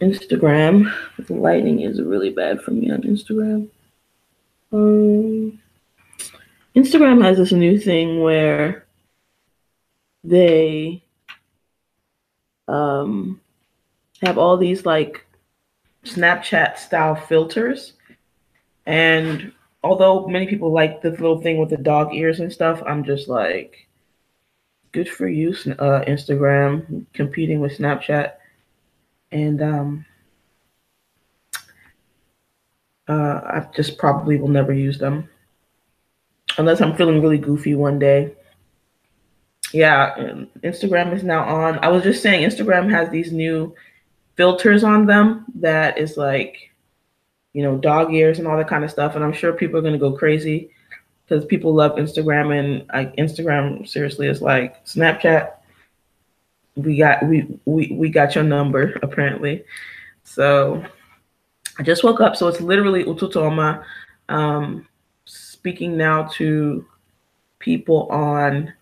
Instagram. The lighting is really bad for me on Instagram. Um, Instagram has this new thing where they um, have all these like Snapchat style filters. And although many people like the little thing with the dog ears and stuff, I'm just like, good for you, uh, Instagram, competing with Snapchat. And um, uh, I just probably will never use them unless I'm feeling really goofy one day. Yeah, Instagram is now on. I was just saying, Instagram has these new filters on them that is like, you know, dog ears and all that kind of stuff. And I'm sure people are going to go crazy because people love Instagram and like Instagram seriously is like Snapchat. We got we we we got your number apparently. So I just woke up, so it's literally Ututoma um, speaking now to people on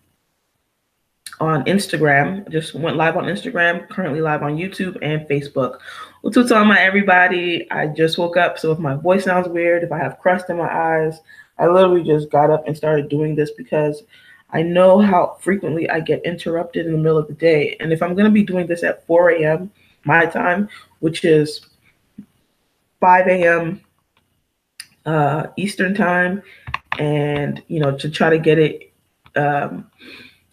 on Instagram. Just went live on Instagram, currently live on YouTube and Facebook. Ututoma, everybody. I just woke up, so if my voice sounds weird, if I have crust in my eyes, I literally just got up and started doing this because I know how frequently I get interrupted in the middle of the day. And if I'm going to be doing this at 4 a.m. my time, which is 5 a.m. Uh, Eastern time, and you know to try to get it um,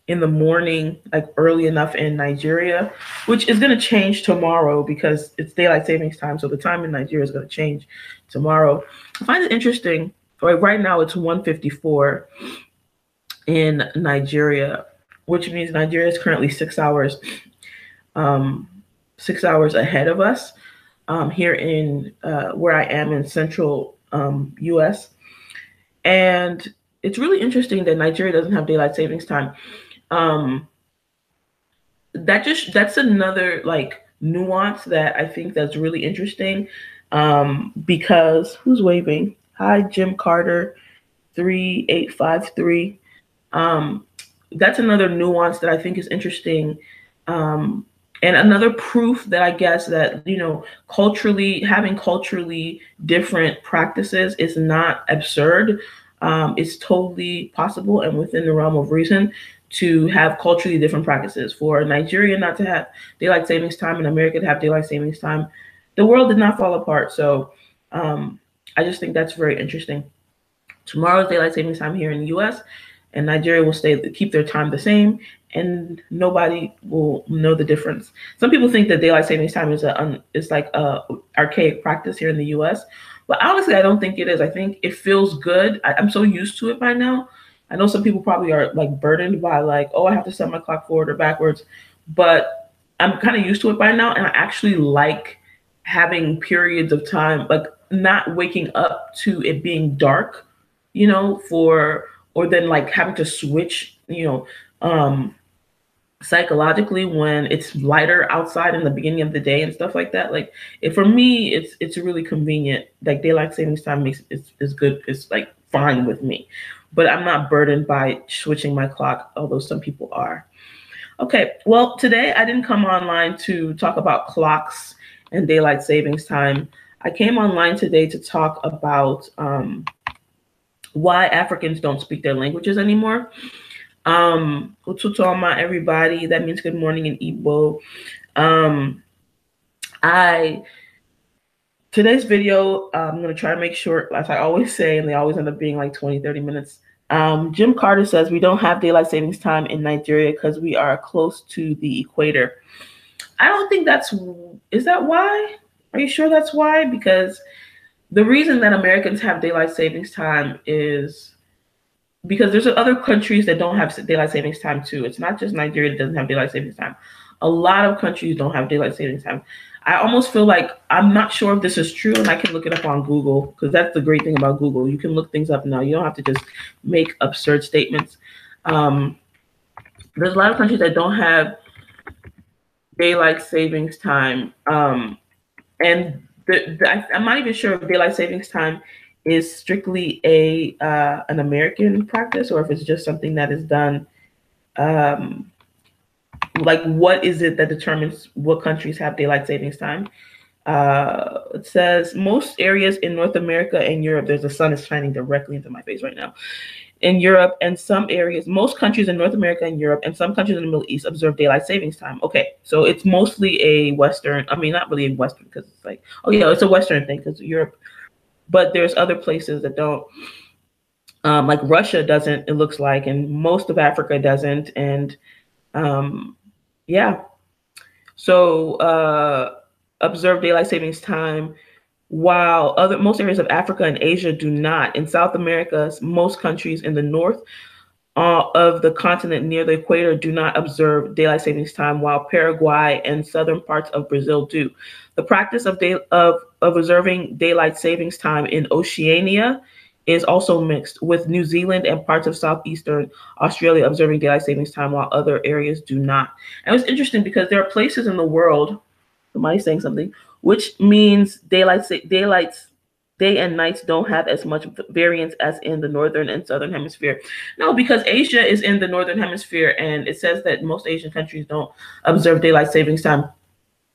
in the morning, like early enough in Nigeria, which is going to change tomorrow because it's daylight savings time. So the time in Nigeria is going to change tomorrow. I find it interesting like right now it's 154 in Nigeria, which means Nigeria is currently six hours, um, six hours ahead of us um, here in uh, where I am in central um, U.S. And it's really interesting that Nigeria doesn't have daylight savings time. Um, that just that's another like nuance that I think that's really interesting um, because who's waving? Hi, Jim Carter, 3853. Um, that's another nuance that I think is interesting. Um, and another proof that I guess that, you know, culturally, having culturally different practices is not absurd. Um, it's totally possible and within the realm of reason to have culturally different practices. For Nigeria not to have daylight savings time and America to have daylight savings time, the world did not fall apart. So, um, I just think that's very interesting. Tomorrow's daylight savings time here in the U.S. and Nigeria will stay keep their time the same, and nobody will know the difference. Some people think that daylight savings time is a is like a archaic practice here in the U.S. But honestly, I don't think it is. I think it feels good. I, I'm so used to it by now. I know some people probably are like burdened by like, oh, I have to set my clock forward or backwards, but I'm kind of used to it by now, and I actually like having periods of time like not waking up to it being dark, you know, for or then like having to switch, you know, um psychologically when it's lighter outside in the beginning of the day and stuff like that. Like if for me it's it's really convenient. Like daylight savings time makes it's is good, it's like fine with me. But I'm not burdened by switching my clock, although some people are. Okay, well, today I didn't come online to talk about clocks and daylight savings time. I came online today to talk about um, why Africans don't speak their languages anymore. Um, Ututoma, everybody. That means good morning in Igbo. Um, I today's video, I'm gonna try to make short, as I always say, and they always end up being like 20, 30 minutes. Um, Jim Carter says we don't have daylight savings time in Nigeria because we are close to the equator. I don't think that's is that why? Are you sure that's why? Because the reason that Americans have daylight savings time is because there's other countries that don't have daylight savings time too. It's not just Nigeria that doesn't have daylight savings time. A lot of countries don't have daylight savings time. I almost feel like I'm not sure if this is true, and I can look it up on Google because that's the great thing about Google. You can look things up now. You don't have to just make absurd statements. Um, there's a lot of countries that don't have daylight savings time. Um, and the, the, I, am not even sure if daylight savings time is strictly a uh, an American practice or if it's just something that is done. Um, like, what is it that determines what countries have daylight savings time? Uh, it says most areas in North America and Europe, there's the sun is shining directly into my face right now. In Europe and some areas, most countries in North America and Europe and some countries in the Middle East observe daylight savings time. Okay, so it's mostly a Western, I mean, not really a Western because it's like, oh yeah, it's a Western thing because Europe, but there's other places that don't. Um, like Russia doesn't, it looks like, and most of Africa doesn't. And um, yeah, so uh, observe daylight savings time while other most areas of Africa and Asia do not. In South America, most countries in the north uh, of the continent near the equator do not observe daylight savings time, while Paraguay and southern parts of Brazil do. The practice of day of, of observing daylight savings time in Oceania is also mixed, with New Zealand and parts of southeastern Australia observing daylight savings time, while other areas do not. And it's interesting because there are places in the world somebody saying something, which means daylight daylights day and nights don't have as much variance as in the northern and southern hemisphere. No, because Asia is in the northern hemisphere, and it says that most Asian countries don't observe daylight savings time.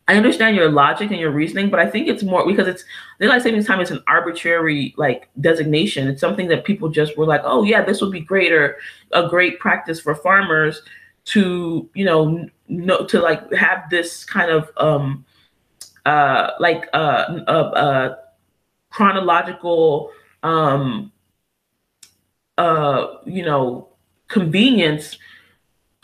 I understand your logic and your reasoning, but I think it's more because it's daylight savings time is an arbitrary like designation. It's something that people just were like, oh yeah, this would be great or a great practice for farmers to you know know to like have this kind of um uh, like uh, uh, uh, chronological, um, uh, you know, convenience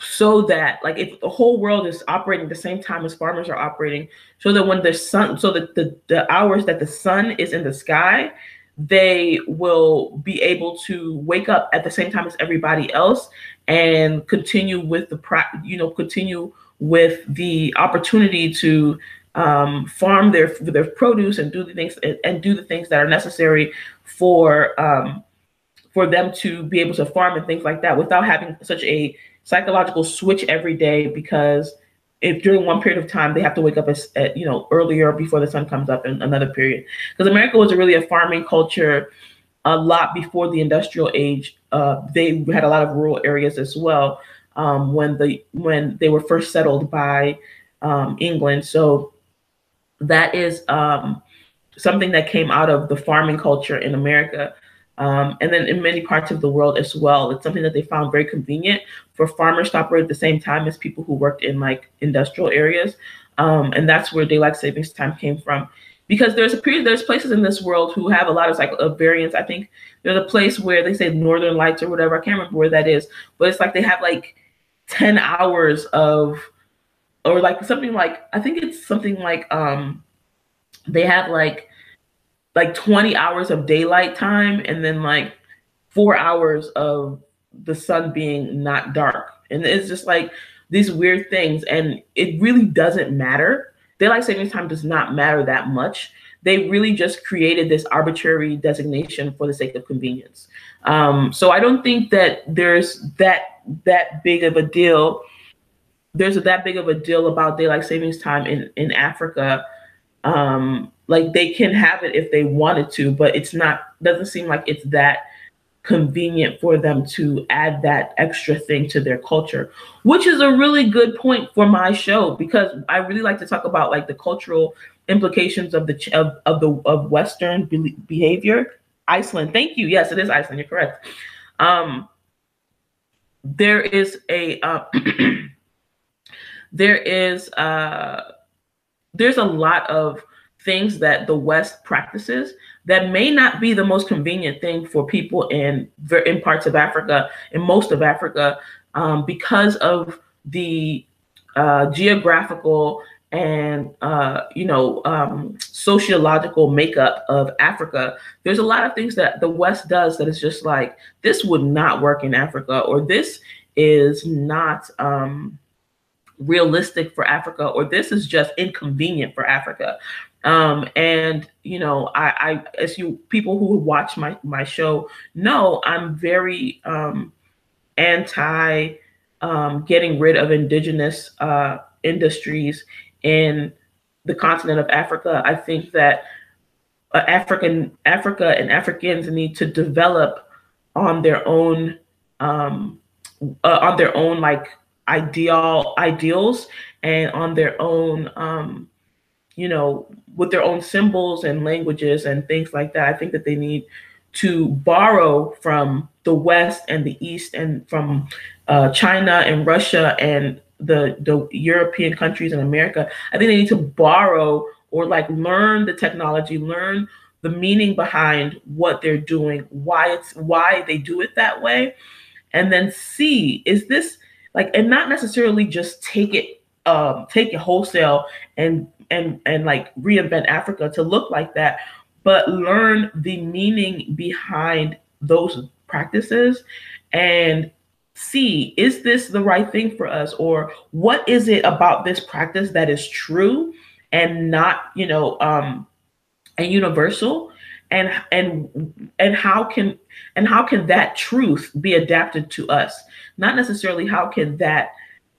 so that like if the whole world is operating the same time as farmers are operating so that when the sun so that the, the hours that the sun is in the sky they will be able to wake up at the same time as everybody else and continue with the you know continue with the opportunity to um, farm their their produce and do the things and do the things that are necessary for um, for them to be able to farm and things like that without having such a psychological switch every day because if during one period of time they have to wake up as, at, you know earlier before the sun comes up in another period because America was really a farming culture a lot before the industrial age. Uh, they had a lot of rural areas as well um, when the when they were first settled by um, England. So that is um, something that came out of the farming culture in America. Um, and then in many parts of the world as well. It's something that they found very convenient for farmers to operate at the same time as people who worked in like industrial areas. Um, and that's where daylight savings time came from. Because there's a period, there's places in this world who have a lot of like of variance. I think there's a place where they say Northern Lights or whatever. I can't remember where that is, but it's like they have like 10 hours of or like something like I think it's something like um they have like like 20 hours of daylight time and then like four hours of the sun being not dark. And it's just like these weird things. And it really doesn't matter. Daylight savings time does not matter that much. They really just created this arbitrary designation for the sake of convenience. Um, so I don't think that there's that that big of a deal there's that big of a deal about daylight savings time in in Africa. Um, like they can have it if they wanted to, but it's not doesn't seem like it's that convenient for them to add that extra thing to their culture, which is a really good point for my show because I really like to talk about like the cultural implications of the of, of the of Western be- behavior. Iceland, thank you. Yes, it is Iceland. You're correct. Um, there is a uh, there is uh, there's a lot of things that the West practices that may not be the most convenient thing for people in in parts of Africa, in most of Africa, um, because of the uh, geographical and uh, you know um, sociological makeup of Africa. There's a lot of things that the West does that is just like this would not work in Africa, or this is not. Um, realistic for Africa or this is just inconvenient for Africa. Um, and you know, I, I as you people who watch my my show know, I'm very um, anti um, getting rid of indigenous uh, industries in the continent of Africa. I think that uh, African Africa and Africans need to develop on their own um, uh, on their own like ideal ideals and on their own um, you know, with their own symbols and languages and things like that. I think that they need to borrow from the West and the East and from uh, China and Russia and the the European countries in America. I think they need to borrow or like learn the technology, learn the meaning behind what they're doing, why it's why they do it that way, and then see is this like and not necessarily just take it um take it wholesale and and and like reinvent Africa to look like that, but learn the meaning behind those practices and see is this the right thing for us? Or what is it about this practice that is true and not you know um and universal and and and how can and how can that truth be adapted to us? Not necessarily how can that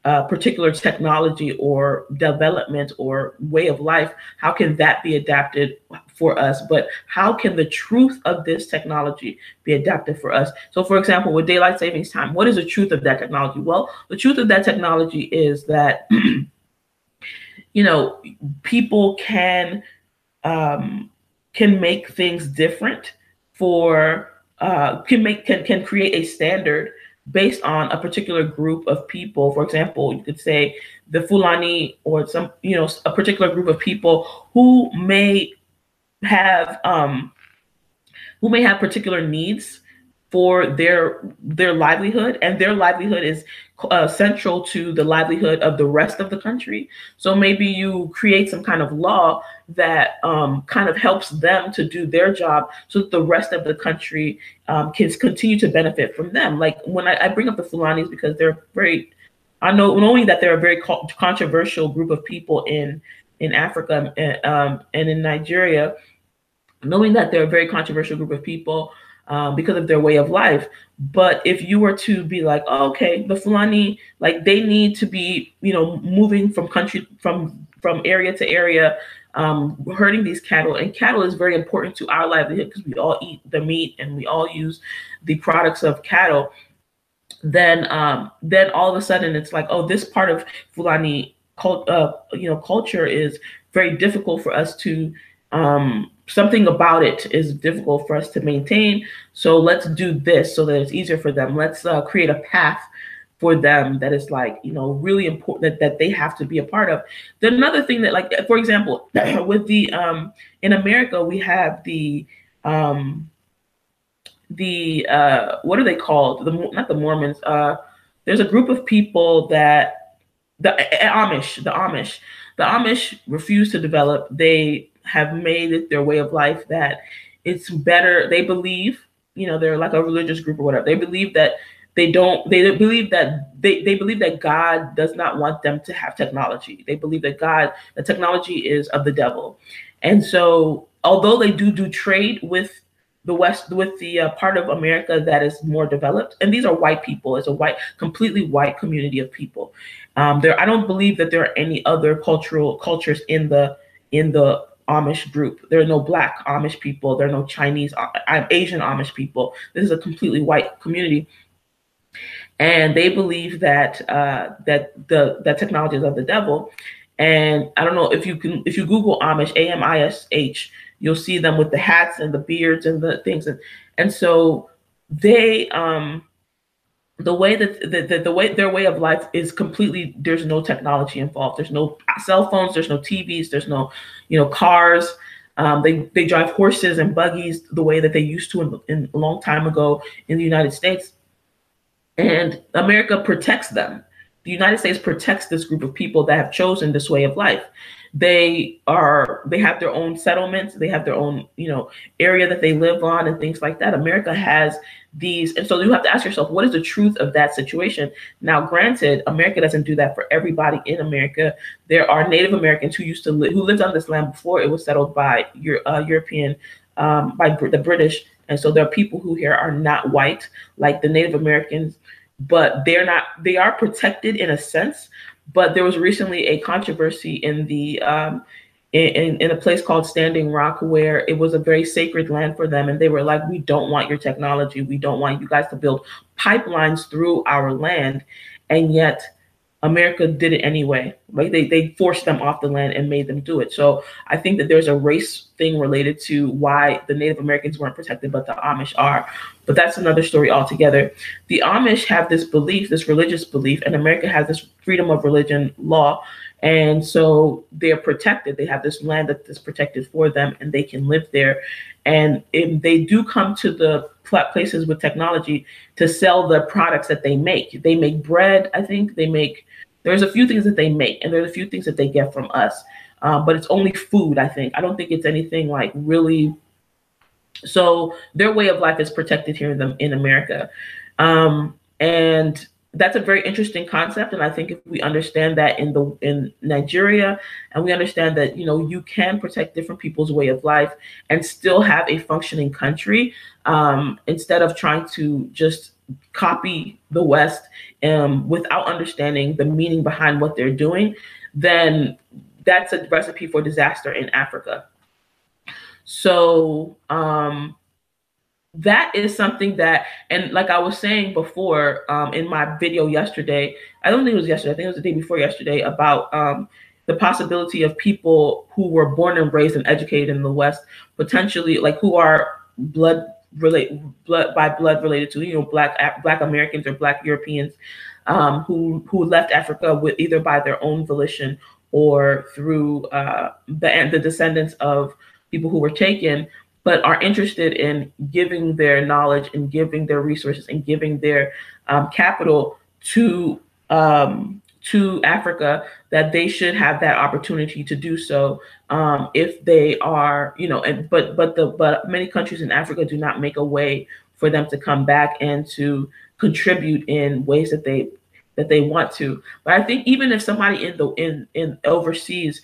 uh, particular technology or development or way of life how can that be adapted for us? But how can the truth of this technology be adapted for us? So for example with daylight savings time what is the truth of that technology? Well the truth of that technology is that you know people can um, can make things different for uh, can make can can create a standard based on a particular group of people. For example, you could say the Fulani or some you know a particular group of people who may have um, who may have particular needs for their their livelihood and their livelihood is uh, central to the livelihood of the rest of the country so maybe you create some kind of law that um, kind of helps them to do their job so that the rest of the country um, can continue to benefit from them like when I, I bring up the fulanis because they're very i know knowing that they're a very co- controversial group of people in in africa and, um, and in nigeria knowing that they're a very controversial group of people um, because of their way of life. But if you were to be like, oh, okay, the Fulani, like they need to be, you know, moving from country from from area to area, um, herding these cattle, and cattle is very important to our livelihood because we all eat the meat and we all use the products of cattle. Then, um, then all of a sudden, it's like, oh, this part of Fulani cult, uh, you know, culture is very difficult for us to um, something about it is difficult for us to maintain. So let's do this so that it's easier for them. Let's uh, create a path for them that is like you know really important that, that they have to be a part of. Then another thing that like for example with the um, in America we have the um, the uh, what are they called the not the Mormons uh, there's a group of people that the Amish the Amish the Amish refuse to develop they have made it their way of life that it's better. They believe, you know, they're like a religious group or whatever. They believe that they don't they believe that they, they believe that god does not want them to have technology they believe that god the technology is of the devil and so although they do do trade with the west with the uh, part of america that is more developed and these are white people it's a white completely white community of people um, there i don't believe that there are any other cultural cultures in the in the Amish group. There are no black Amish people. There are no Chinese, I'm uh, Asian Amish people. This is a completely white community, and they believe that uh, that the that technology is of the devil. And I don't know if you can if you Google Amish A M I S H, you'll see them with the hats and the beards and the things, and and so they um the way that the, the, the, way their way of life is completely there's no technology involved. There's no cell phones there's no tvs there's no you know cars. Um, they they drive horses and buggies the way that they used to in, in a long time ago in the united states and america protects them. The united states protects this group of people that have chosen this way of life. They are they have their own settlements. They have their own you know area that they live on and things like that. America has these and so you have to ask yourself what is the truth of that situation? Now granted america doesn't do that for everybody in america. There are native americans who used to live who lived on this land before it was settled by your uh, european um, by the british. And so there are people who here are not white like the native americans but they're not they are protected in a sense but there was recently a controversy in the um, in, in a place called Standing Rock where it was a very sacred land for them. And they were like, we don't want your technology. We don't want you guys to build pipelines through our land. And yet America did it anyway. Like they they forced them off the land and made them do it. So I think that there's a race thing related to why the Native Americans weren't protected, but the Amish are. But that's another story altogether. The Amish have this belief, this religious belief, and America has this freedom of religion law. And so they're protected. They have this land that is protected for them and they can live there. And if they do come to the places with technology to sell the products that they make. They make bread, I think. They make there's a few things that they make, and there's a few things that they get from us. Um, but it's only food, I think. I don't think it's anything like really. So their way of life is protected here in the, in America, um, and that's a very interesting concept. And I think if we understand that in the in Nigeria, and we understand that you know you can protect different people's way of life and still have a functioning country, um, instead of trying to just copy the West um, without understanding the meaning behind what they're doing, then that's a recipe for disaster in Africa. So um, that is something that, and like I was saying before um, in my video yesterday, I don't think it was yesterday, I think it was the day before yesterday, about um, the possibility of people who were born and raised and educated in the West potentially, like who are blood relate blood by blood related to you know black black Americans or black Europeans um, who who left Africa with either by their own volition or through uh, the the descendants of people who were taken, but are interested in giving their knowledge and giving their resources and giving their um, capital to um, to Africa that they should have that opportunity to do so um, if they are, you know, and but but the but many countries in Africa do not make a way for them to come back and to contribute in ways that they that they want to. But I think even if somebody in the in in overseas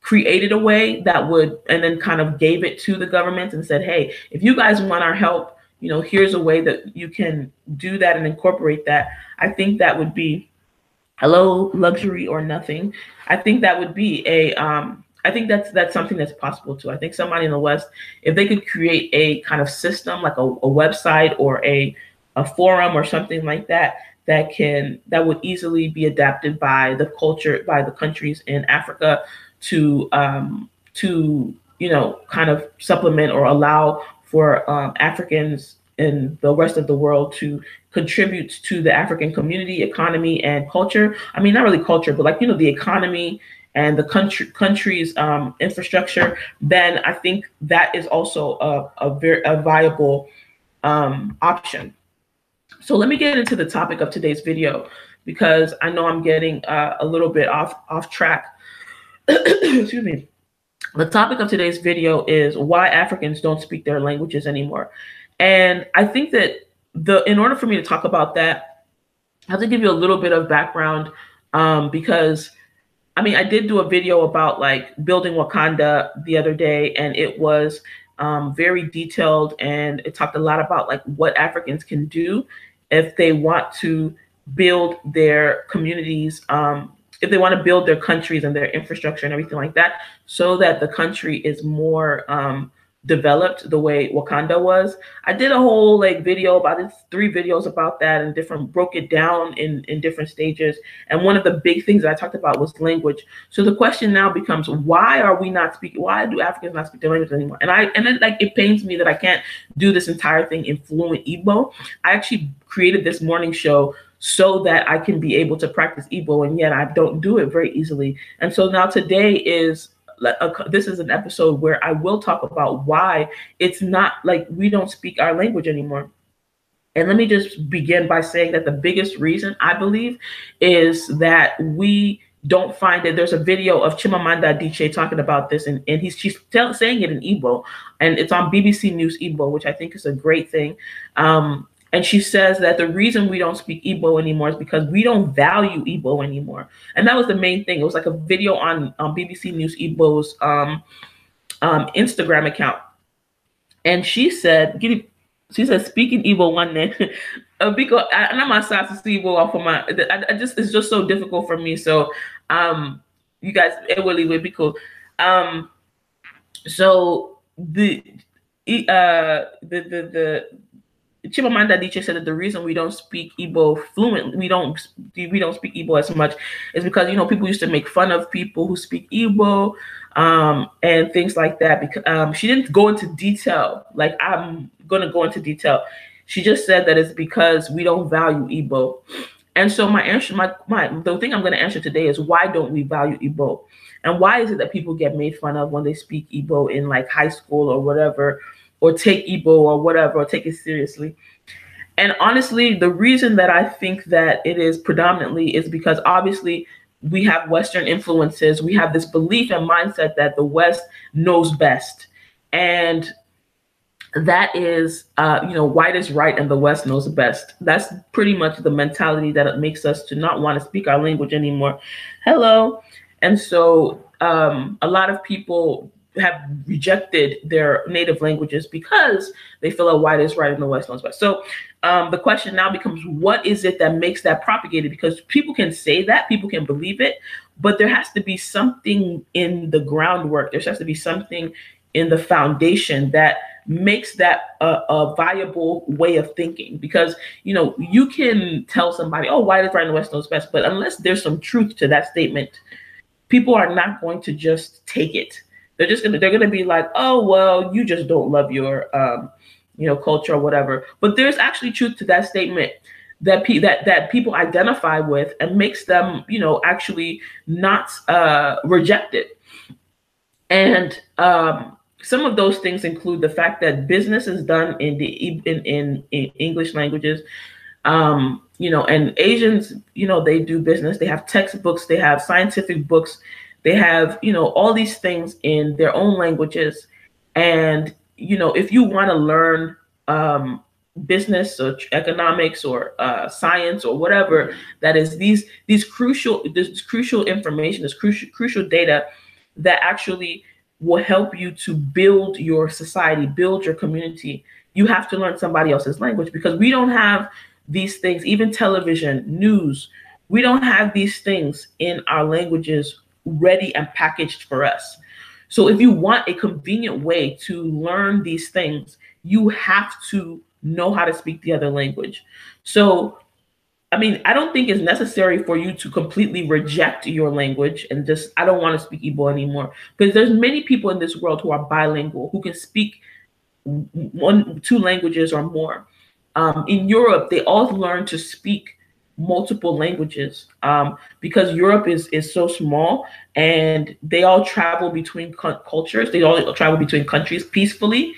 created a way that would and then kind of gave it to the government and said, hey, if you guys want our help, you know, here's a way that you can do that and incorporate that. I think that would be hello luxury or nothing. I think that would be a um i think that's that's something that's possible too. I think somebody in the west if they could create a kind of system like a, a website or a a forum or something like that that can that would easily be adapted by the culture by the countries in africa to um to you know kind of supplement or allow for um, africans in the rest of the world to contribute to the African community, economy, and culture. I mean, not really culture, but like you know, the economy and the country country's um, infrastructure. Then I think that is also a, a very a viable um, option. So let me get into the topic of today's video because I know I'm getting uh, a little bit off off track. Excuse me. The topic of today's video is why Africans don't speak their languages anymore. And I think that the in order for me to talk about that, I have to give you a little bit of background um, because I mean I did do a video about like building Wakanda the other day, and it was um, very detailed and it talked a lot about like what Africans can do if they want to build their communities um, if they want to build their countries and their infrastructure and everything like that so that the country is more um, developed the way Wakanda was. I did a whole like video about it, three videos about that and different broke it down in in different stages. And one of the big things that I talked about was language. So the question now becomes why are we not speaking why do Africans not speak their language anymore? And I and then like it pains me that I can't do this entire thing in fluent Igbo. I actually created this morning show so that I can be able to practice Igbo and yet I don't do it very easily. And so now today is this is an episode where I will talk about why it's not like we don't speak our language anymore. And let me just begin by saying that the biggest reason I believe is that we don't find it. There's a video of Chimamanda Adichie talking about this, and, and he's she's tell, saying it in Igbo, and it's on BBC News Igbo, which I think is a great thing. Um, and she says that the reason we don't speak Igbo anymore is because we don't value Igbo anymore. And that was the main thing. It was like a video on, on BBC News Igbo's um, um, Instagram account. And she said, she said, speaking Igbo one day, because I'm not to see Igbo off of my, I, I, just, it's just so difficult for me. So, um, you guys, it will leave because, um, so the, uh, the, the, the, Chimamanda Adichie said that the reason we don't speak Igbo fluently, we don't we don't speak Igbo as much, is because you know people used to make fun of people who speak Igbo um, and things like that. Because um, she didn't go into detail, like I'm gonna go into detail. She just said that it's because we don't value Igbo. And so my answer, my, my the thing I'm to answer today is why don't we value Igbo? And why is it that people get made fun of when they speak Igbo in like high school or whatever, or take Igbo or whatever, or take it seriously? And honestly, the reason that I think that it is predominantly is because obviously we have Western influences. We have this belief and mindset that the West knows best. And that is, uh, you know, white is right and the West knows best. That's pretty much the mentality that it makes us to not want to speak our language anymore. Hello. And so um, a lot of people have rejected their native languages because they feel that white is right and the West knows best. So um, the question now becomes what is it that makes that propagated? Because people can say that, people can believe it, but there has to be something in the groundwork. There has to be something in the foundation that makes that a, a, viable way of thinking because you know you can tell somebody oh white is right and the west knows best but unless there's some truth to that statement people are not going to just take it they're just gonna they're gonna be like oh well you just don't love your um you know culture or whatever but there's actually truth to that statement that pe- that that people identify with and makes them you know actually not uh reject it and um some of those things include the fact that business is done in the in in, in English languages. Um, you know, and Asians, you know, they do business. They have textbooks, they have scientific books, they have, you know, all these things in their own languages. And, you know, if you want to learn um, business or economics or uh, science or whatever that is these these crucial this crucial information this crucial crucial data that actually will help you to build your society, build your community. You have to learn somebody else's language because we don't have these things, even television, news, we don't have these things in our languages ready and packaged for us. So if you want a convenient way to learn these things, you have to know how to speak the other language. So I mean, I don't think it's necessary for you to completely reject your language and just I don't want to speak Igbo anymore because there's many people in this world who are bilingual who can speak one two languages or more. Um, in Europe, they all learn to speak multiple languages um, because Europe is is so small and they all travel between cultures. They all travel between countries peacefully.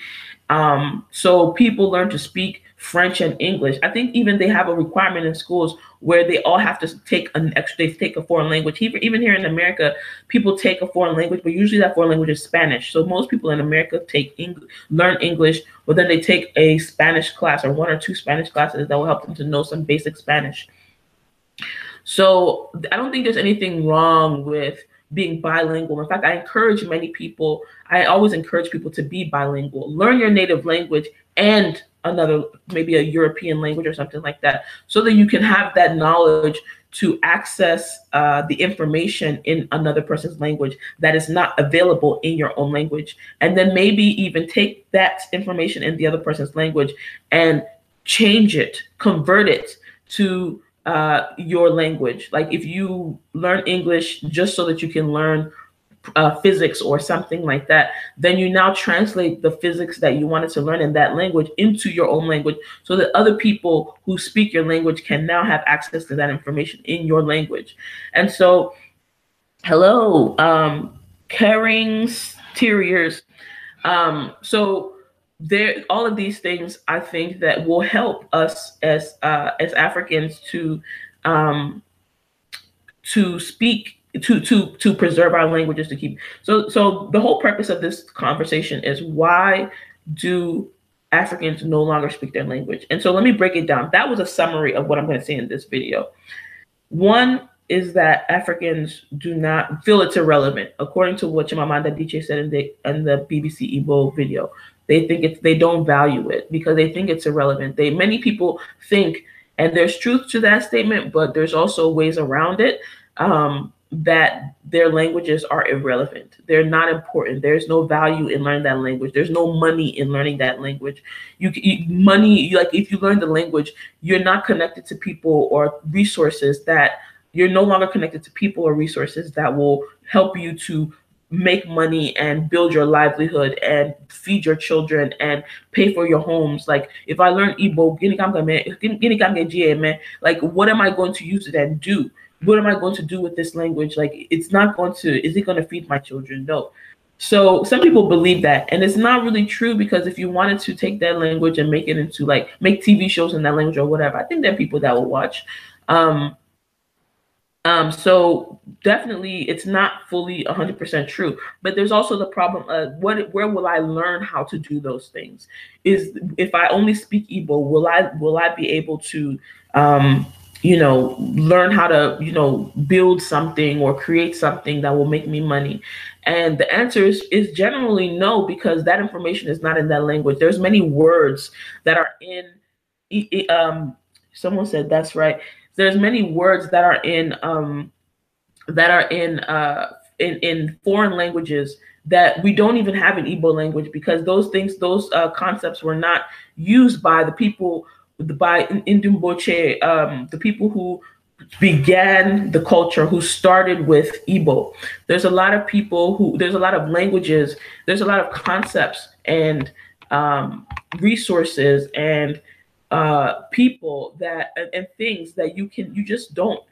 Um, so people learn to speak French and English. I think even they have a requirement in schools where they all have to take an extra, they take a foreign language. Even here in America, people take a foreign language, but usually that foreign language is Spanish. So most people in America take Eng- learn English, but then they take a Spanish class or one or two Spanish classes that will help them to know some basic Spanish. So I don't think there's anything wrong with being bilingual. In fact, I encourage many people, I always encourage people to be bilingual. Learn your native language and another maybe a European language or something like that, so that you can have that knowledge to access uh, the information in another person's language that is not available in your own language, and then maybe even take that information in the other person's language and change it, convert it to uh, your language. Like if you learn English just so that you can learn uh, physics or something like that, then you now translate the physics that you wanted to learn in that language into your own language so that other people who speak your language can now have access to that information in your language. And so, hello, um, Carings Terriers. Um, so there, all of these things I think that will help us as uh, as Africans to um, to speak to to to preserve our languages to keep so so the whole purpose of this conversation is why do africans no longer speak their language? And so let me break it down. That was a summary of what i'm going to say in this video. One is that africans do not feel it's irrelevant according to what chimamanda adichie said in the in the bbc igbo video they think it's they don't value it because they think it's irrelevant they many people think and there's truth to that statement but there's also ways around it um, that their languages are irrelevant. They're not important. There's no value in learning that language. There's no money in learning that language. You, you money you, like if you learn the language, you're not connected to people or resources that you're no longer connected to people or resources that will help you to make money and build your livelihood and feed your children and pay for your homes. Like if I learn Igbo, like what am I going to use it and do? what am I going to do with this language? Like, it's not going to, is it going to feed my children? No. So some people believe that, and it's not really true because if you wanted to take that language and make it into like make TV shows in that language or whatever, I think there are people that will watch. Um, um, so definitely, it's not fully 100% true. But there's also the problem of what, where will I learn how to do those things? Is if I only speak Igbo, will I will I be able to um, you know, learn how to, you know, build something or create something that will make me money? And the answer is, is generally no, because that information is not in that language. There's many words that are in, um, someone said that's right. There's many words that are in, um, that are in, uh, in, in foreign languages that we don't even have in Igbo language because those things, those uh, concepts were not used by the people by Ndumboche, um, the people who began the culture, who started with Igbo. There's a lot of people who, there's a lot of languages, there's a lot of concepts and um, resources and uh, people that and, and things that you can, you just don't,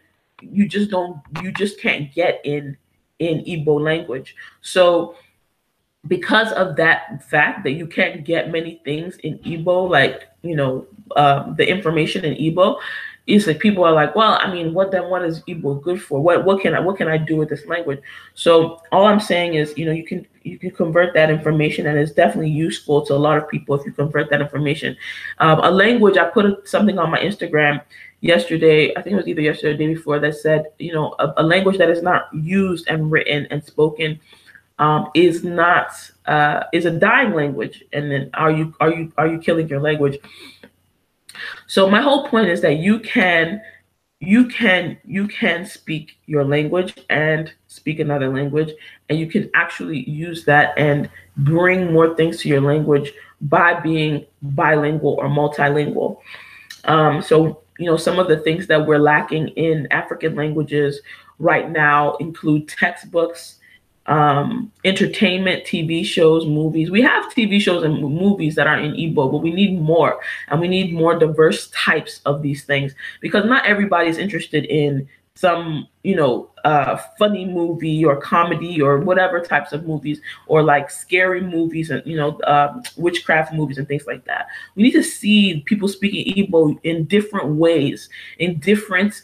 you just don't, you just can't get in in Igbo language. So because of that fact that you can't get many things in Igbo, like you know um, the information in Igbo, is like people are like, well, I mean, what then? What is Igbo good for? What what can I what can I do with this language? So all I'm saying is, you know, you can you can convert that information, and it's definitely useful to a lot of people if you convert that information. Um, a language, I put something on my Instagram yesterday. I think it was either yesterday or the day before that said, you know, a, a language that is not used and written and spoken um, is not uh, is a dying language, and then are you are you are you killing your language? So my whole point is that you can you can you can speak your language and speak another language and you can actually use that and bring more things to your language by being bilingual or multilingual. Um, so you know some of the things that we're lacking in african languages right now include textbooks um, entertainment, TV shows, movies. We have TV shows and movies that are in Igbo, but we need more, and we need more diverse types of these things because not everybody's interested in some, you know, uh, funny movie or comedy or whatever types of movies, or like scary movies and you know, uh, witchcraft movies and things like that. We need to see people speaking Igbo in different ways, in different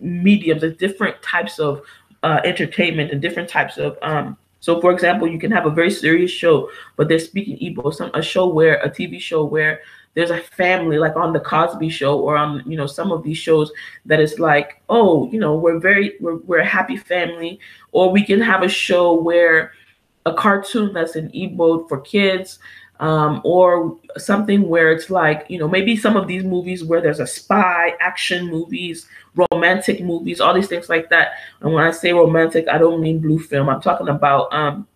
mediums, and different types of uh, entertainment and different types of um, so for example you can have a very serious show but they're speaking Igbo some a show where a tv show where there's a family like on the cosby show or on you know some of these shows that is like oh you know we're very we're, we're a happy family. Or we can have a show where a cartoon that's in Igbo for kids um, or something where it's like you know maybe some of these movies where there's a spy action movies romantic movies all these things like that. And when i say romantic i don't mean blue film. I'm talking about um,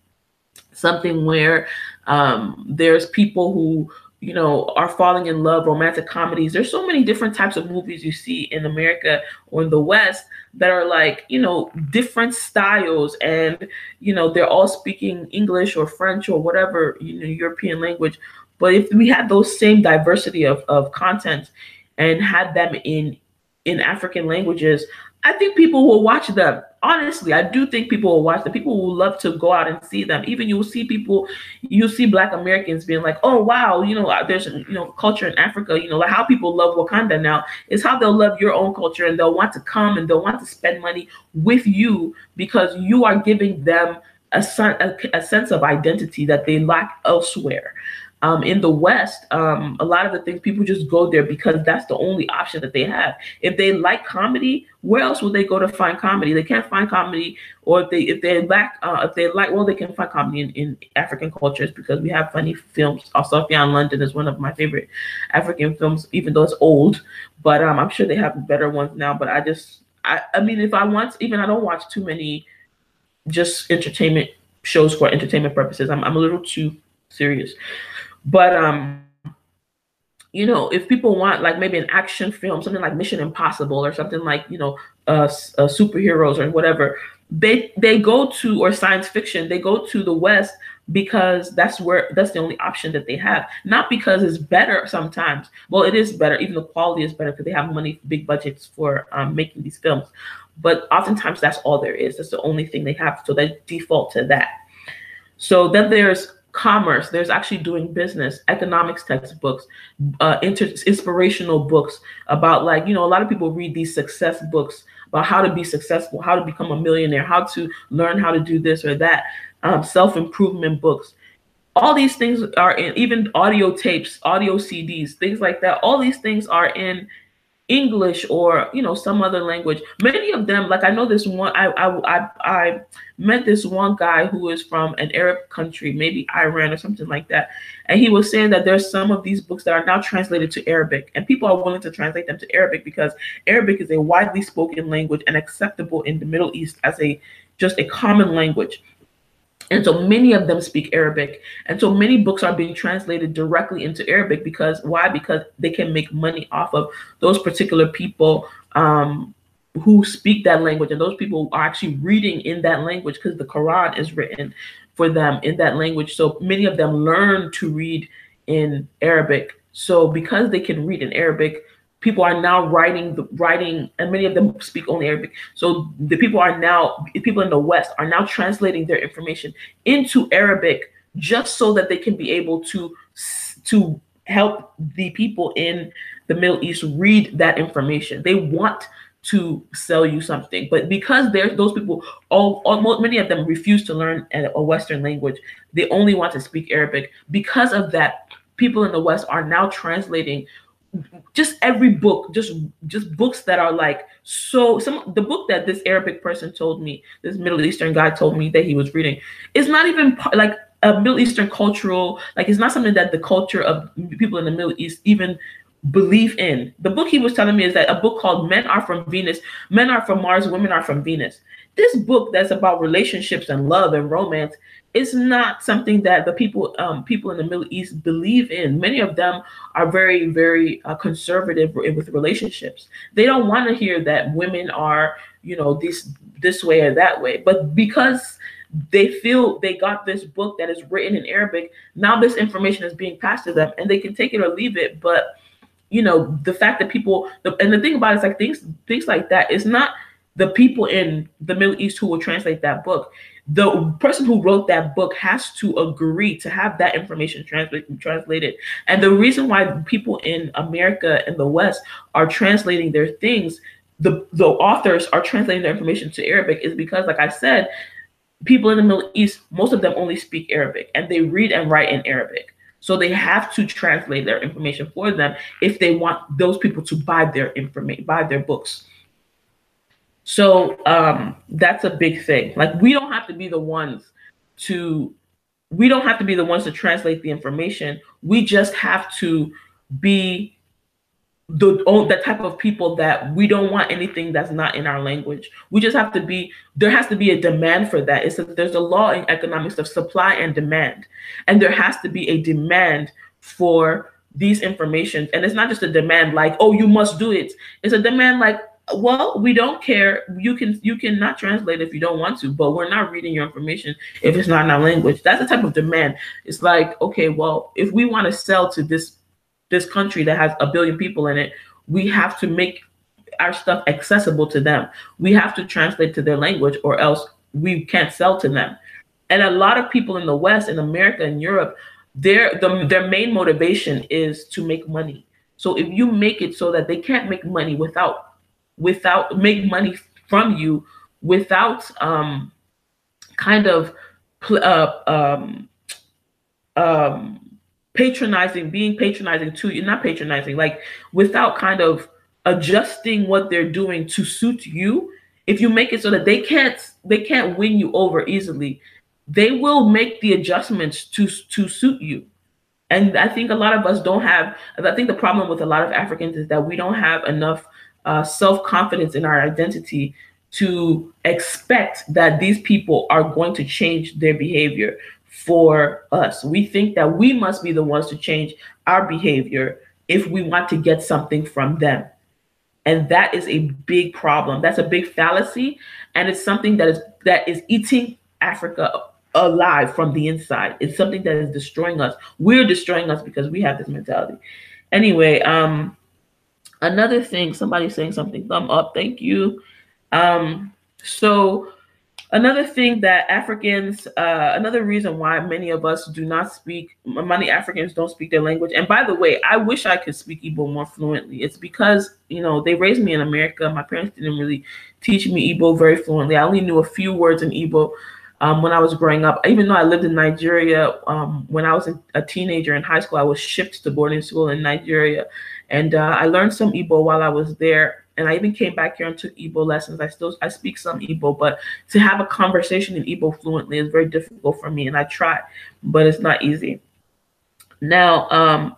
something where um, there's people who you know, are falling in love, romantic comedies. There's so many different types of movies you see in America or in the West that are like, you know, different styles and, you know, they're all speaking English or French or whatever, you know, European language. But if we had those same diversity of, of content and had them in in African languages, I think people will watch them. Honestly, I do think people will watch them. People will love to go out and see them. Even you'll see people, you'll see Black Americans being like, "Oh wow, you know, uh, there's you know culture in Africa. You know, like how people love Wakanda now is how they'll love your own culture and they'll want to come and they'll want to spend money with you because you are giving them a, a, a sense of identity that they lack elsewhere um, in the West, um, a lot of the things people just go there because that's the only option that they have. If they like comedy, where else would they go to find comedy? They can't find comedy, or if they if they lack uh, if they like well they can find comedy in, in African cultures because we have funny films. Osuofia in London is one of my favorite African films, even though it's old. But um, I'm sure they have better ones now. But I just I, I mean, if I want, even I don't watch too many just entertainment shows for entertainment purposes. I'm, I'm a little too serious. But um, you know, if people want like maybe an action film, something like Mission Impossible or something like you know, uh, uh superheroes or whatever, they they go to or science fiction, they go to the West because that's where that's the only option that they have. Not because it's better sometimes. Well, it is better. Even the quality is better because they have money, big budgets for um, making these films. But oftentimes that's all there is. That's the only thing they have. So they default to that. So then there's commerce. There's actually doing business, economics textbooks, uh, inter- inspirational books about like you know a lot of people read these success books about how to be successful, how to become a millionaire, how to learn how to do this or that, um, self improvement books. All these things are in even audio tapes, audio CDs, things like that. All these things are in English or you know some other language. Many of them, like I know this one, I I I, I met this one guy who is from an Arab country, maybe Iran or something like that, and he was saying that there's some of these books that are now translated to Arabic, and people are willing to translate them to Arabic because Arabic is a widely spoken language and acceptable in the Middle East as a just a common language. And so many of them speak Arabic. And so many books are being translated directly into Arabic because why? Because they can make money off of those particular people um, who speak that language. And those people are actually reading in that language because the Quran is written for them in that language. So many of them learn to read in Arabic. So because they can read in Arabic, people are now writing the writing and many of them speak only arabic. So the people are now people in the west are now translating their information into arabic just so that they can be able to to help the people in the middle east read that information. They want to sell you something but because there's those people all, all many of them refuse to learn a western language they only want to speak arabic. Because of that people in the west are now translating just every book just just books that are like so some the book that this arabic person told me this middle eastern guy told me that he was reading is not even like a middle eastern cultural like it's not something that the culture of people in the middle east even believe in. The book he was telling me is that a book called men are from venus men are from mars women are from venus. This book that's about relationships and love and romance is not something that the people um, people in the Middle East believe in. Many of them are very very uh, conservative with relationships. They don't want to hear that women are you know this this way or that way. But because they feel they got this book that is written in Arabic, now this information is being passed to them, and they can take it or leave it. But you know the fact that people the, and the thing about it is like things things like that. It's not the people in the Middle East who will translate that book the person who wrote that book has to agree to have that information translated translated. And the reason why people in america and the west are translating their things the the authors are translating their information to arabic is because like i said people in the middle east most of them only speak arabic and they read and write in arabic. So they have to translate their information for them if they want those people to buy their information buy their books so um, that's a big thing. Like we don't have to be the ones to we don't have to be the ones to translate the information. We just have to be the the type of people that we don't want anything that's not in our language. We just have to be there has to be a demand for that. It's that there's a law in economics of supply and demand. And there has to be a demand for these information. And it's not just a demand like, oh, you must do it. It's a demand like, well we don't care. You can you can not translate if you don't want to but we're not reading your information if it's not in our language. That's the type of demand. It's like okay well if we want to sell to this this country that has a billion people in it we have to make our stuff accessible to them. We have to translate to their language or else we can't sell to them. And a lot of people in the west in america and europe their the, their main motivation is to make money. So if you make it so that they can't make money without without make money from you without um, kind of uh, um, um, patronizing, being patronizing to you, not patronizing, like without kind of adjusting what they're doing to suit you. If you make it so that they can't they can't win you over easily, they will make the adjustments to to suit you. And I think a lot of us don't have. I think the problem with a lot of Africans is that we don't have enough uh, self confidence in our identity to expect that these people are going to change their behavior for us. We think that we must be the ones to change our behavior if we want to get something from them. And that is a big problem. That's a big fallacy. And it's something that is that is eating Africa alive from the inside. It's something that is destroying us. We're destroying us because we have this mentality. Anyway, um, another thing, somebody saying something, thumb up, thank you. Um, so another thing that Africans, uh, another reason why many of us do not speak, many Africans don't speak their language. And by the way, I wish I could speak Igbo more fluently. It's because, you know, they raised me in America. My parents didn't really teach me Igbo very fluently. I only knew a few words in Igbo. Um, when I was growing up, even though I lived in Nigeria, um, when I was a teenager in high school, I was shipped to boarding school in Nigeria. And uh, I learned some Igbo while I was there and I even came back here and took Igbo lessons. I still I speak some Igbo, but to have a conversation in Igbo fluently is very difficult for me, and I try, but it's not easy. Now, um,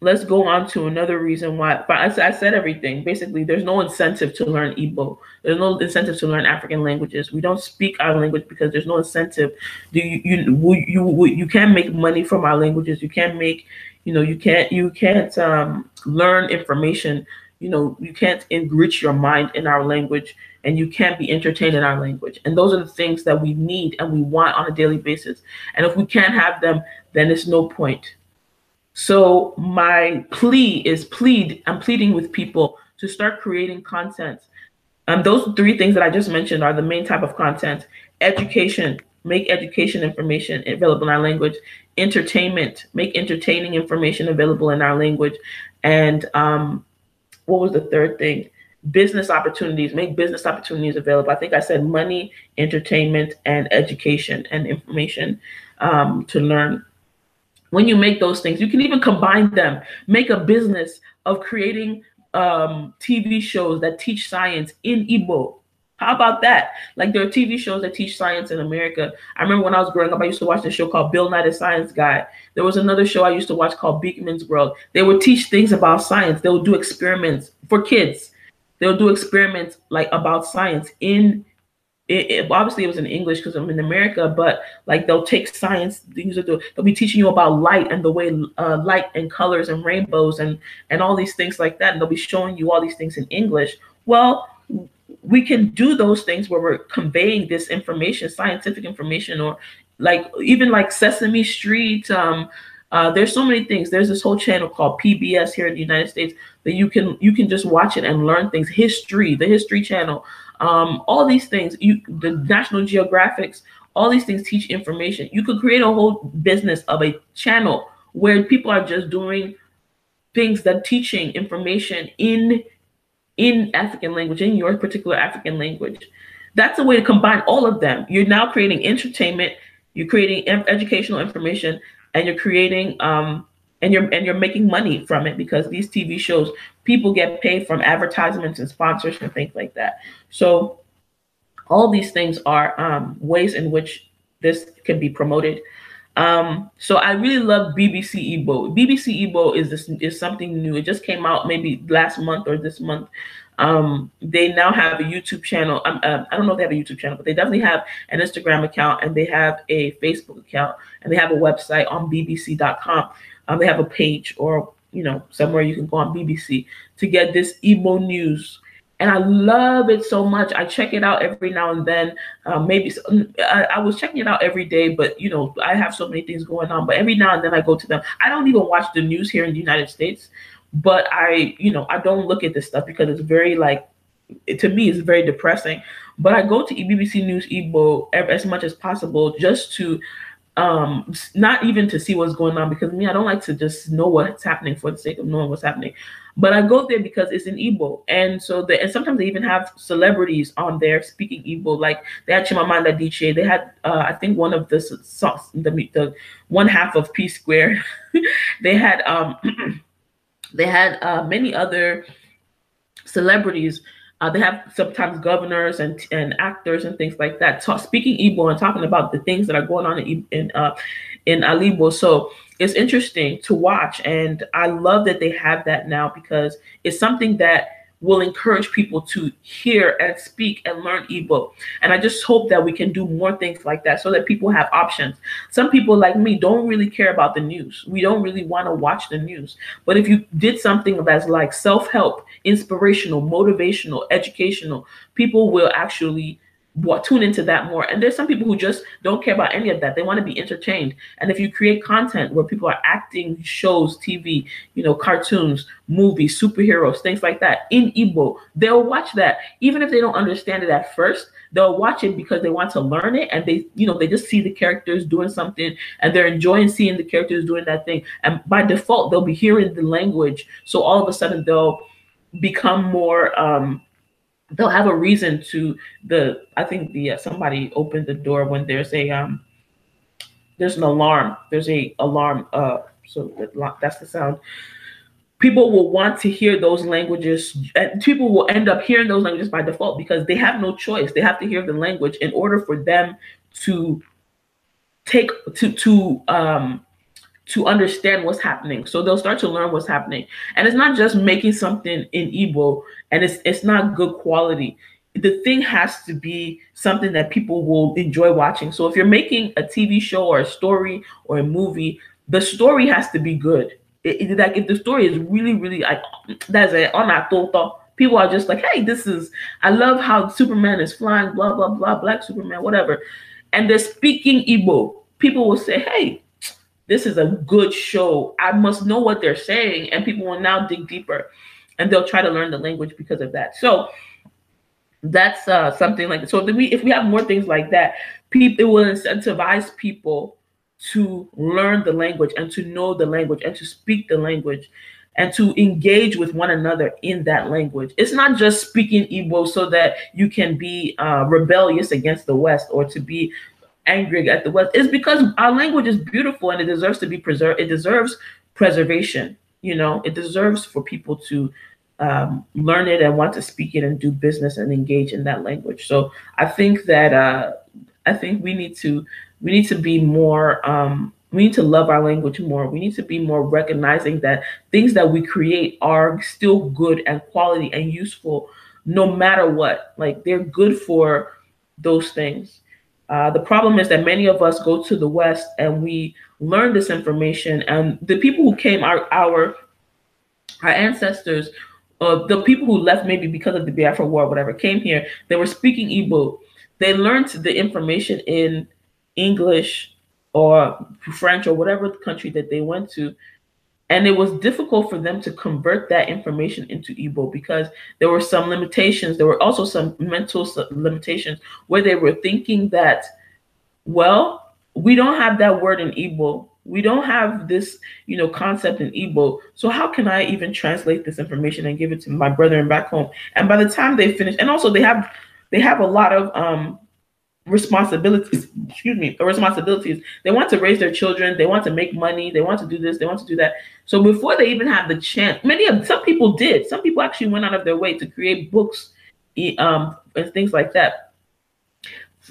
let's go on to another reason why. I, I said everything. Basically, there's no incentive to learn Igbo. There's no incentive to learn African languages. We don't speak our language because there's no incentive. Do you you you you, you can't make money from our languages. You can't make you know you can't you can't um, learn information you know, you can't enrich your mind in our language and you can't be entertained in our language. And those are the things that we need and we want on a daily basis. And if we can't have them, then it's no point. So my plea is plead, I'm pleading with people to start creating content. Um, those three things that I just mentioned are the main type of content. Education, make education information available in our language. Entertainment, make entertaining information available in our language. And um, what was the third thing? Business opportunities, make business opportunities available. I think I said money, entertainment, and education and information um, to learn. When you make those things, you can even combine them. Make a business of creating um, TV shows that teach science in Igbo how about that? Like there are TV shows that teach science in America. I remember when I was growing up, I used to watch the show called Bill Nye the Science Guy. There was another show I used to watch called Beakman's World. They would teach things about science. They would do experiments for kids. They would do experiments like about science in it, it, obviously it was in English because I'm in America, but like they'll take science things they'll be teaching you about light and the way uh, light and colors and rainbows and and all these things like that, and they'll be showing you all these things in English. Well, we can do those things where we're conveying this information, scientific information, or like even like Sesame Street. Um, uh, there's so many things. There's this whole channel called PBS here in the United States that you can you can just watch it and learn things. History, the History Channel, um, all these things. You the National Geographics, all these things teach information. You could create a whole business of a channel where people are just doing things that teaching information in in African language, in your particular African language. That's a way to combine all of them. You're now creating entertainment, you're creating educational information, and you're creating um, and you're and you're making money from it because these TV shows, people get paid from advertisements and sponsors and things like that. So all these things are um, ways in which this can be promoted. Um, so I really love BBC Igbo. BBC Igbo is this is something new. It just came out maybe last month or this month. Um, they now have a YouTube channel. Um, uh, I don't know if they have a YouTube channel, but they definitely have an Instagram account and they have a Facebook account and they have a website on BBC.com. Um, they have a page or you know somewhere you can go on BBC to get this Igbo news and I love it so much. I check it out every now and then. Um, maybe I, I, was checking it out every day, but you know I have so many things going on. But every now and then I go to them. I don't even watch the news here in the United States, but I, you know, I don't look at this stuff because it's very like, it, to me, it's very depressing. But I go to BBC News Igbo as much as possible just to um not even to see what's going on because me i don't like to just know what's happening for the sake of knowing what's happening but I go there because it's in Igbo. And so the, and sometimes they even have celebrities on there speaking Igbo. Like they had Chimamanda Adichie. They had uh, I think one of the the the one half of P Square. they had um they had uh, many other celebrities. Uh, they have sometimes governors and and actors and things like that talk, speaking Igbo and talking about the things that are going on in in uh, in Alibo. So it's interesting to watch. And I love that they have that now because it's something that will encourage people to hear and speak and learn Igbo. And I just hope that we can do more things like that so that people have options. Some people like me don't really care about the news. We don't really want to watch the news. But if you did something that's like self-help, inspirational, motivational, educational, people will actually what tune into that more. And there's some people who just don't care about any of that. They want to be entertained. And if you create content where people are acting shows, TV, you know, cartoons, movies, superheroes, things like that in Igbo, they'll watch that. Even if they don't understand it at first, they'll watch it because they want to learn it and they, you know, they just see the characters doing something and they're enjoying seeing the characters doing that thing. And by default, they'll be hearing the language. So all of a sudden they'll become more um they'll have a reason to the i think the uh, somebody opened the door when there's a um there's an alarm. There's a alarm uh so that's the sound. People will want to hear those languages and people will end up hearing those languages by default because they have no choice. They have to hear the language in order for them to take to to um to understand what's happening. So they'll start to learn what's happening. And it's not just making something in Igbo and it's it's not good quality. The thing has to be something that people will enjoy watching. So if you're making a TV show or a story or a movie, the story has to be good. It, it, like if the story is really, really like that's a on that people are just like, hey, this is I love how Superman is flying, blah blah blah, black Superman, whatever. And they're speaking Igbo. People will say, hey, this is a good show. I must know what they're saying. And people will now dig deeper and they'll try to learn the language because of that. So that's uh, something like so if we if we have more things like that, people it will incentivize people to learn the language and to know the language and to speak the language and to engage with one another in that language. It's not just speaking Igbo so that you can be uh, rebellious against the West or to be angry at the West is because our language is beautiful and it deserves to be preserved. It deserves preservation. You know, it deserves for people to um, learn it and want to speak it and do business and engage in that language. So I think that uh, I think we need to we need to be more um, we need to love our language more. We need to be more recognizing that things that we create are still good and quality and useful no matter what. Like they're good for those things. Uh, the problem is that many of us go to the West and we learn this information, and the people who came, our our our ancestors, uh, the people who left maybe because of the Biafra War, or whatever, came here. They were speaking Igbo. They learned the information in English or French or whatever country that they went to, and it was difficult for them to convert that information into Igbo because there were some limitations. There were also some mental limitations where they were thinking that, well, we don't have that word in Igbo. We don't have this, you know, concept in Igbo. So how can I even translate this information and give it to my brethren back home? And by the time they finish, and also they have they have a lot of um responsibilities excuse me the responsibilities. They want to raise their children they want to make money they want to do this they want to do that. So before they even have the chance many of some people did. Some people actually went out of their way to create books um, and things like that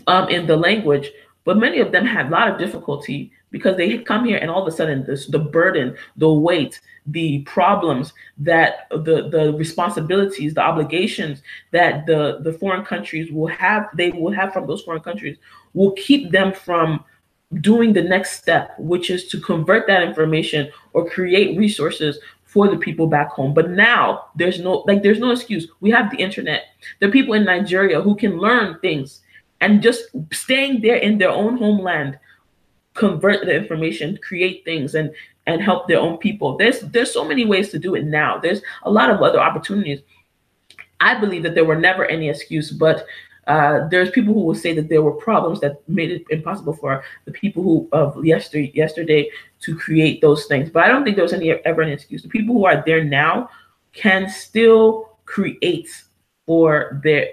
um, in the language. But many of them had a lot of difficulty because they come here and all of a sudden this the burden the weight the problems that the the responsibilities the obligations that the the foreign countries will have they will have from those foreign countries will keep them from doing the next step which is to convert that information or create resources for the people back home. But now there's no like there's no excuse. We have the internet. There are people in nigeria who can learn things and just staying there in their own homeland convert the information create things and and help their own people. There's there's so many ways to do it now. There's a lot of other opportunities. I believe that there were never any excuse but uh, there's people who will say that there were problems that made it impossible for the people who of yesterday yesterday to create those things. But i don't think there was any ever an excuse. The people who are there now can still create for their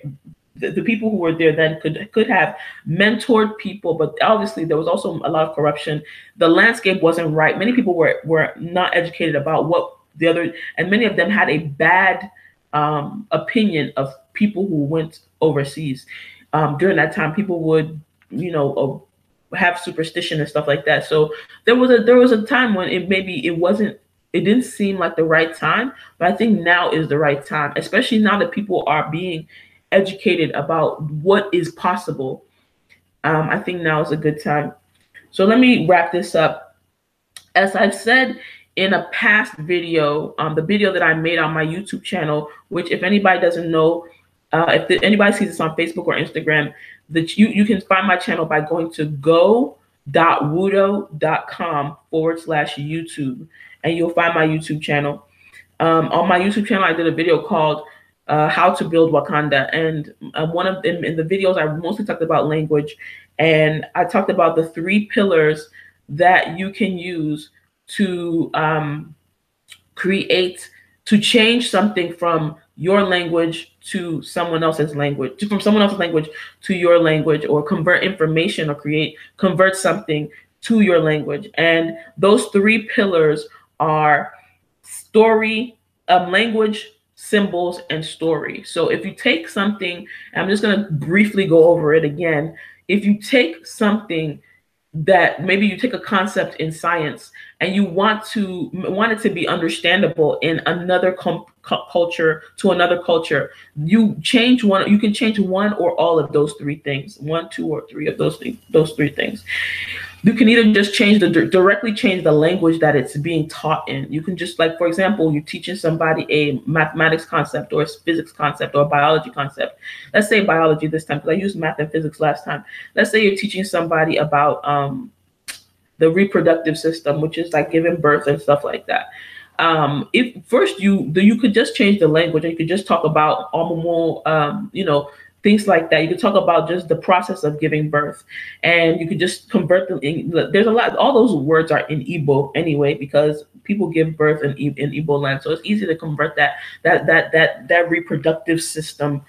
the, the, people who were there then could could have mentored people, but obviously there was also a lot of corruption. The landscape wasn't right. Many people were were not educated about what the other, and many of them had a bad um, opinion of people who went overseas. Um, during that time, people would, you know, uh, have superstition and stuff like that. So there was a there was a time when it maybe it wasn't it didn't seem like the right time, but I think now is the right time, especially now that people are being educated about what is possible. Um, I think now is a good time. So let me wrap this up. As I've said in a past video, um, the video that I made on my YouTube channel, which if anybody doesn't know, uh, if the, anybody sees this on Facebook or Instagram, that you, you can find my channel by going to go.wudo.com forward slash YouTube, and you'll find my YouTube channel. Um, on my YouTube channel, I did a video called uh, "How to Build Wakanda," and uh, one of them in the videos, I mostly talked about language, and I talked about the three pillars that you can use to um, create to change something from your language to someone else's language, from someone else's language to your language, or convert information or create, convert something to your language. And those three pillars are story, um, language, symbols, and story. So if you take something, I'm just going to briefly go over it again. If you take something that maybe you take a concept in science and you want to want it to be understandable in another com- culture to another culture. You change one you can change one or all of those three things one two or three of those things those three things. You can either just change the directly change the language that it's being taught in. You can just like for example you're teaching somebody a mathematics concept or a physics concept or a biology concept. Let's say biology this time because i used math and physics last time. Let's say you're teaching somebody about um, the reproductive system which is like giving birth and stuff like that um, if first you you could just change the language and you could just talk about almost um, you know things like that. You could talk about just the process of giving birth, and you could just convert them. In, there's a lot. All those words are in Igbo anyway because people give birth in in Igbo land, so it's easy to convert that that that that that reproductive system,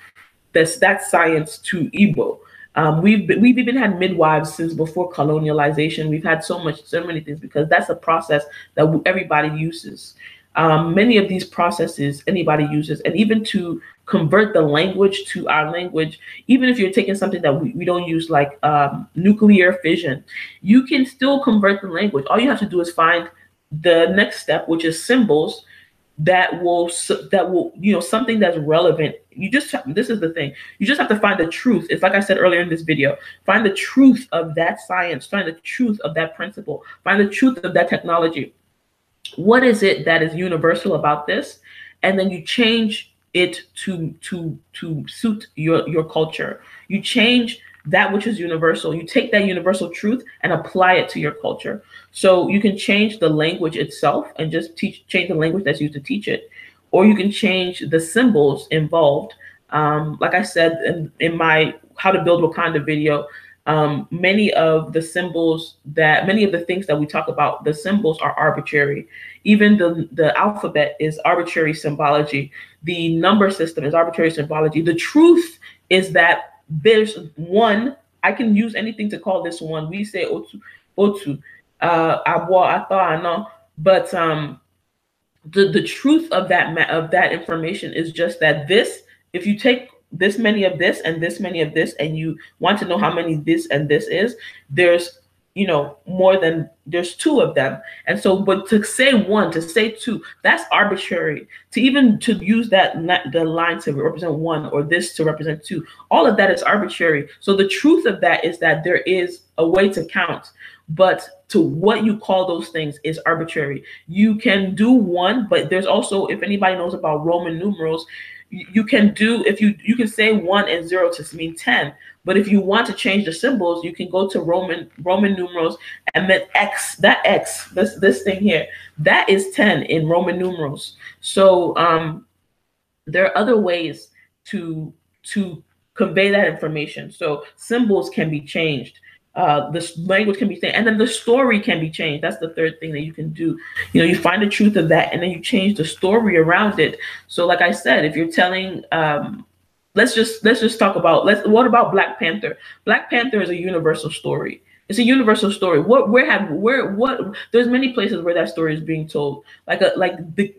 that's that science to Igbo. Um, we've been, we've even had midwives since before colonialization. We've had so much, so many things because that's a process that everybody uses. Um, many of these processes anybody uses, and even to convert the language to our language, even if you're taking something that we, we don't use like um, nuclear fission, you can still convert the language. All you have to do is find the next step, which is symbols that will that will you know something that's relevant. You just this is the thing. You just have to find the truth. It's like i said earlier in this video. Find the truth of that science. Find the truth of that principle. Find the truth of that technology. What is it that is universal about this? And then you change it to to to suit your your culture. You change that which is universal. You take that universal truth and apply it to your culture. So you can change the language itself and just teach change the language that's used to teach it. Or you can change the symbols involved. Um, like i said in, in my how to build wakanda video um, many of the symbols that many of the things that we talk about the symbols are arbitrary. Even the the alphabet is arbitrary symbology. The number system is arbitrary symbology. The truth is that there's one i can use anything to call this one. We say otu otu uh thought I know but um the the truth of that of that information is just that this if you take this many of this and this many of this and you want to know how many this and this is there's you know more than there's two of them. And so but to say one to say two that's arbitrary. To even to use that the line to represent one or this to represent two all of that is arbitrary. So the truth of that is that there is a way to count but to what you call those things is arbitrary. You can do one but there's also if anybody knows about roman numerals you can do if you you can say one and zero to mean 10 but if you want to change the symbols you can go to roman roman numerals and then x that x this this thing here that is 10 in roman numerals. So um there are other ways to to convey that information. So symbols can be changed uh, language can be changed, and then the story can be changed. That's the third thing that you can do. You know, you find the truth of that, and then you change the story around it. So, like I said, if you're telling, um, let's just let's just talk about let's. What about Black Panther? Black Panther is a universal story. It's a universal story. What where have where what? There's many places where that story is being told. Like a like the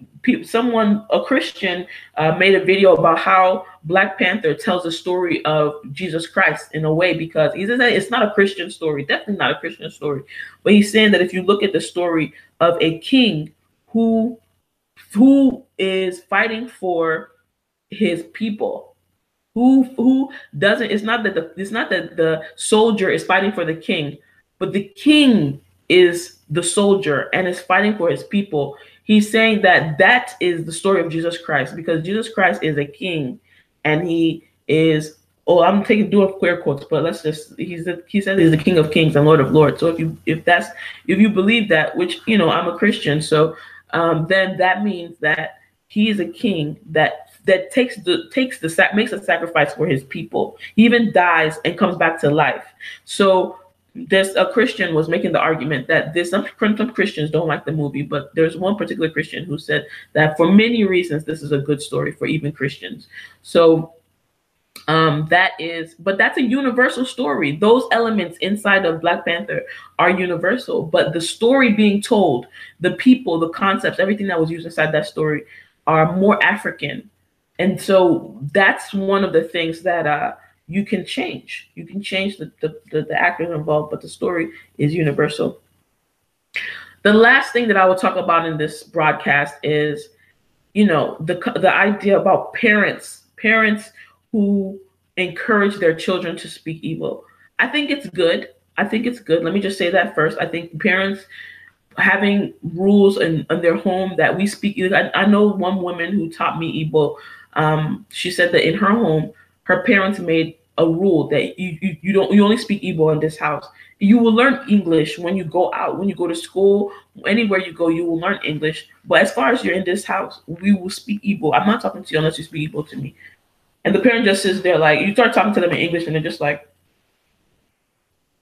someone a Christian uh, made a video about how Black Panther tells the story of Jesus Christ in a way because he says it's not a Christian story, definitely not a Christian story. But he's saying that if you look at the story of a king who who is fighting for his people who who doesn't it's not that the it's not that the soldier is fighting for the king but the king is the soldier and is fighting for his people. He's saying that that is the story of jesus christ because jesus christ is a king and he is oh i'm taking doing queer quotes but let's just he's the, he says he's the king of kings and lord of lords. So if you if that's if you believe that which you know i'm a christian so um, then that means that he is a king that that takes the takes the sac makes a sacrifice for his people. He even dies and comes back to life. So this a Christian was making the argument that there's some, some Christians don't like the movie, but there's one particular Christian who said that for many reasons this is a good story for even Christians. So um that is but that's a universal story those elements inside of black panther are universal but the story being told the people the concepts everything that was used inside that story are more african and so that's one of the things that uh, you can change. You can change the, the, the, the actors involved, but the story is universal. The last thing that I will talk about in this broadcast is, you know, the the idea about parents, parents who encourage their children to speak Igbo. I think it's good. I think it's good. Let me just say that first. I think parents having rules in, in their home that we speak. I, I know one woman who taught me Igbo um, she said that in her home, her parents made a rule that you, you, you don't you only speak Igbo in this house. You will learn English when you go out, when you go to school, anywhere you go, you will learn English. But as far as you're in this house, we will speak Igbo. I'm not talking to you unless you speak Igbo to me. And the parent just sits there like you start talking to them in English and they're just like,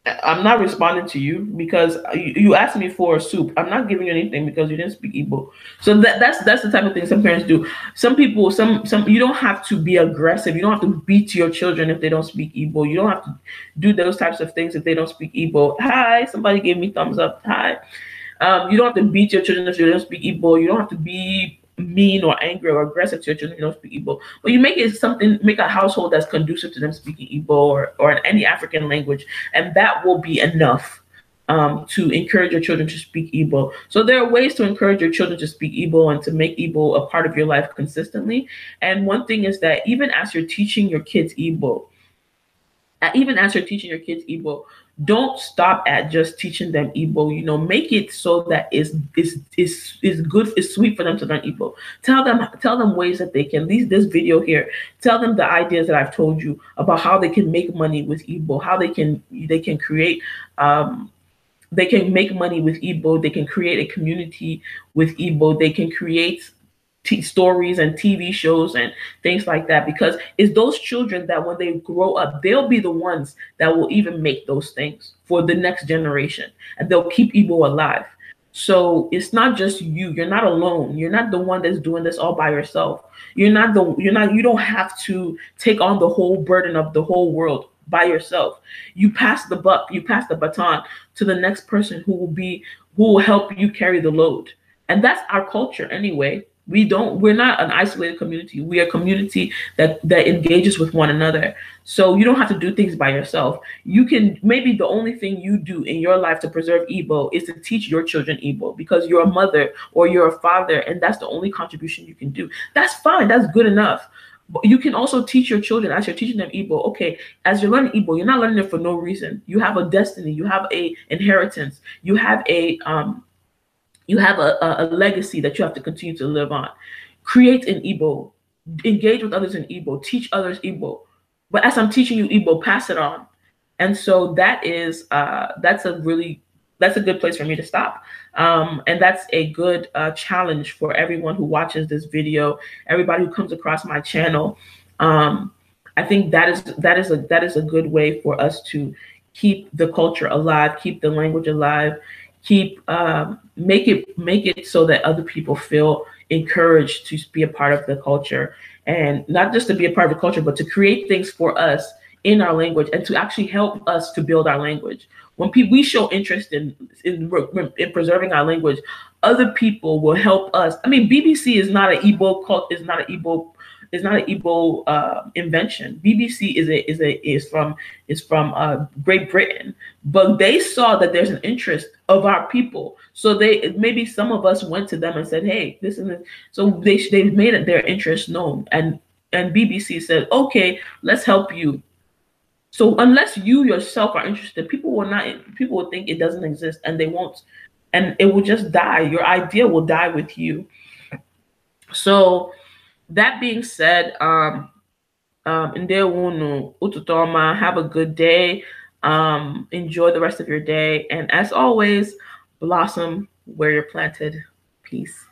I'm not responding to you because you, you asked me for a soup. I'm not giving you anything because you didn't speak Igbo. So that, that's that's the type of thing some parents do. Some people, some some you don't have to be aggressive. You don't have to beat your children if they don't speak Igbo. You don't have to do those types of things if they don't speak Igbo. Hi, somebody gave me thumbs up. Hi. Um, you don't have to beat your children if they don't speak Igbo. You don't have to be mean or angry or aggressive to your children don't speak Igbo. But you make it something, make a household that's conducive to them speaking Igbo or, or in any African language, and that will be enough um, to encourage your children to speak Igbo. So there are ways to encourage your children to speak Igbo and to make Igbo a part of your life consistently. And one thing is that even as you're teaching your kids Igbo, even as you're teaching your kids Igbo, don't stop at just teaching them Igbo. You know, make it so that it's is is is good, it's sweet for them to learn Igbo. Tell them tell them ways that they can. These this video here. Tell them the ideas that I've told you about how they can make money with Igbo, how they can they can create um they can make money with Igbo. They can create a community with Igbo. They can create t- stories and TV shows and things like that because it's those children that when they grow up, they'll be the ones that will even make those things for the next generation and they'll keep Igbo alive. So it's not just you. You're not alone. You're not the one that's doing this all by yourself. You're not the you're not you don't have to take on the whole burden of the whole world by yourself. You pass the buck, you pass the baton to the next person who will be who will help you carry the load. And that's our culture anyway we don't we're not an isolated community we are a community that that engages with one another so you don't have to do things by yourself you can maybe the only thing you do in your life to preserve igbo is to teach your children igbo because you're a mother or you're a father and that's the only contribution you can do that's fine that's good enough but you can also teach your children as you're teaching them Igbo. Okay, as you're learning Igbo, you're not learning it for no reason. You have a destiny. You have a inheritance. You have a um, you have a, a, legacy that you have to continue to live on. Create an Igbo, engage with others in Igbo, teach others Igbo. But as I'm teaching you Igbo, pass it on. And so that is uh, that's a really that's a good place for me to stop. Um, and that's a good uh, challenge for everyone who watches this video, everybody who comes across my channel. Um, I think that is that is a that is a good way for us to keep the culture alive, keep the language alive, keep um, make it make it so that other people feel encouraged to be a part of the culture. And not just to be a part of the culture but to create things for us in our language and to actually help us to build our language. When people we show interest in, in in preserving our language other people will help us. I mean bbc is not an igbo cult is not an igbo is not an Igbo uh, invention. BBC is a is a is from is from uh, Great Britain, but they saw that there's an interest of our people. So they maybe some of us went to them and said, "Hey, this is so they they made it their interest known, and and BBC said, "Okay, let's help you." So unless you yourself are interested, people will not people will think it doesn't exist, and they won't, and it will just die. Your idea will die with you. So that being said, um, um, have a good day. Um, enjoy the rest of your day. And as always, blossom where you're planted. Peace.